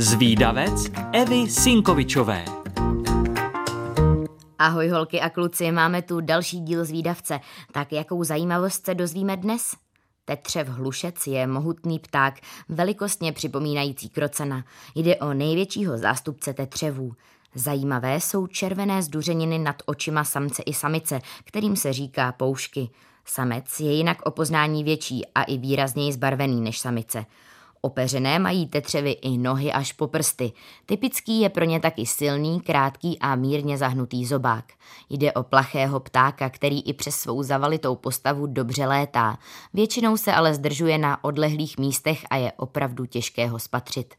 Zvídavec Evy Sinkovičové Ahoj holky a kluci, máme tu další díl zvídavce. Tak jakou zajímavost se dozvíme dnes? Tetřev hlušec je mohutný pták, velikostně připomínající krocana. Jde o největšího zástupce tetřevů. Zajímavé jsou červené zduřeniny nad očima samce i samice, kterým se říká poušky. Samec je jinak o poznání větší a i výrazněji zbarvený než samice. Opeřené mají tetřevy i nohy až po prsty. Typický je pro ně taky silný, krátký a mírně zahnutý zobák. Jde o plachého ptáka, který i přes svou zavalitou postavu dobře létá. Většinou se ale zdržuje na odlehlých místech a je opravdu těžké ho spatřit.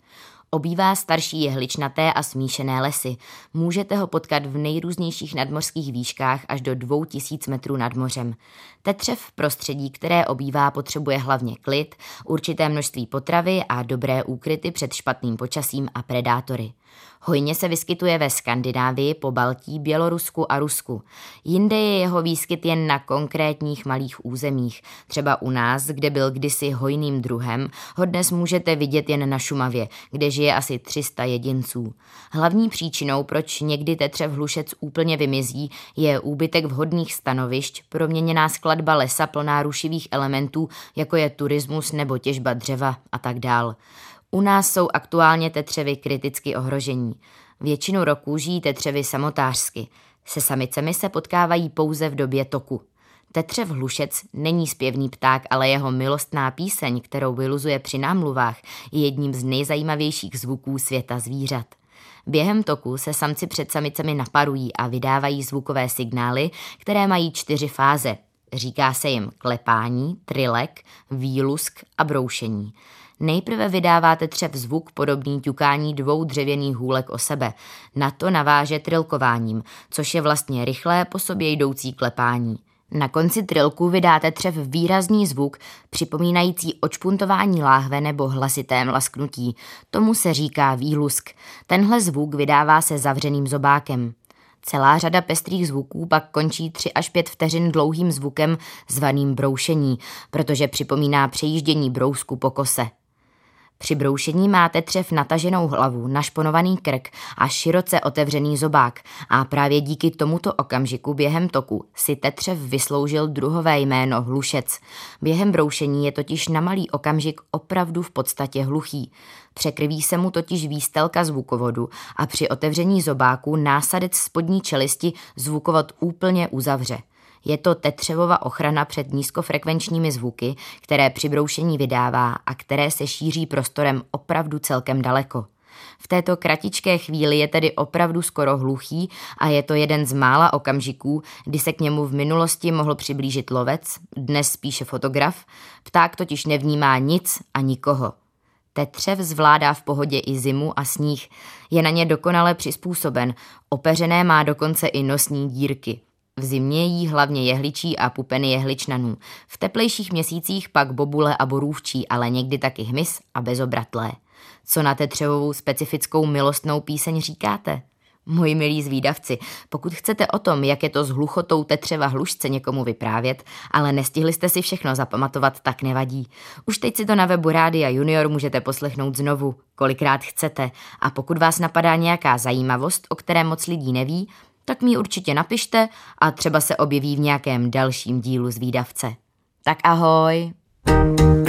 Obývá starší jehličnaté a smíšené lesy. Můžete ho potkat v nejrůznějších nadmořských výškách až do 2000 metrů nad mořem. Tetřev v prostředí, které obývá, potřebuje hlavně klid, určité množství potravy a dobré úkryty před špatným počasím a predátory. Hojně se vyskytuje ve Skandinávii, po Baltí, Bělorusku a Rusku. Jinde je jeho výskyt jen na konkrétních malých územích. Třeba u nás, kde byl kdysi hojným druhem, ho dnes můžete vidět jen na Šumavě, kde žije asi 300 jedinců. Hlavní příčinou, proč někdy tetřev hlušec úplně vymizí, je úbytek vhodných stanovišť, proměněná skladba lesa plná rušivých elementů, jako je turismus nebo těžba dřeva a tak dál. U nás jsou aktuálně tetřevy kriticky ohrožení. Většinu roku žijí tetřevy samotářsky. Se samicemi se potkávají pouze v době toku. Tetřev hlušec není zpěvný pták, ale jeho milostná píseň, kterou vyluzuje při námluvách, je jedním z nejzajímavějších zvuků světa zvířat. Během toku se samci před samicemi naparují a vydávají zvukové signály, které mají čtyři fáze. Říká se jim klepání, trilek, výlusk a broušení. Nejprve vydáváte třev zvuk podobný ťukání dvou dřevěných hůlek o sebe. Na to naváže trilkováním, což je vlastně rychlé po sobě jdoucí klepání. Na konci trilku vydáte třev výrazný zvuk, připomínající očpuntování láhve nebo hlasité mlasknutí. Tomu se říká výlusk. Tenhle zvuk vydává se zavřeným zobákem. Celá řada pestrých zvuků pak končí 3 až 5 vteřin dlouhým zvukem zvaným broušení, protože připomíná přejíždění brousku po kose. Při broušení máte třev nataženou hlavu, našponovaný krk a široce otevřený zobák a právě díky tomuto okamžiku během toku si tetřev vysloužil druhové jméno hlušec. Během broušení je totiž na malý okamžik opravdu v podstatě hluchý. Překrví se mu totiž výstelka zvukovodu a při otevření zobáku násadec spodní čelisti zvukovod úplně uzavře. Je to tetřevova ochrana před nízkofrekvenčními zvuky, které při broušení vydává a které se šíří prostorem opravdu celkem daleko. V této kratičké chvíli je tedy opravdu skoro hluchý a je to jeden z mála okamžiků, kdy se k němu v minulosti mohl přiblížit lovec, dnes spíše fotograf, pták totiž nevnímá nic a nikoho. Tetřev zvládá v pohodě i zimu a sníh, je na ně dokonale přizpůsoben, opeřené má dokonce i nosní dírky – v zimě jí hlavně jehličí a pupeny jehličnanů. V teplejších měsících pak bobule a borůvčí, ale někdy taky hmyz a bezobratlé. Co na tetřevovou specifickou milostnou píseň říkáte? Moji milí zvídavci, pokud chcete o tom, jak je to s hluchotou tetřeva hlušce někomu vyprávět, ale nestihli jste si všechno zapamatovat, tak nevadí. Už teď si to na webu Rádia Junior můžete poslechnout znovu, kolikrát chcete. A pokud vás napadá nějaká zajímavost, o které moc lidí neví, tak mi určitě napište a třeba se objeví v nějakém dalším dílu z výdavce. Tak ahoj! thank you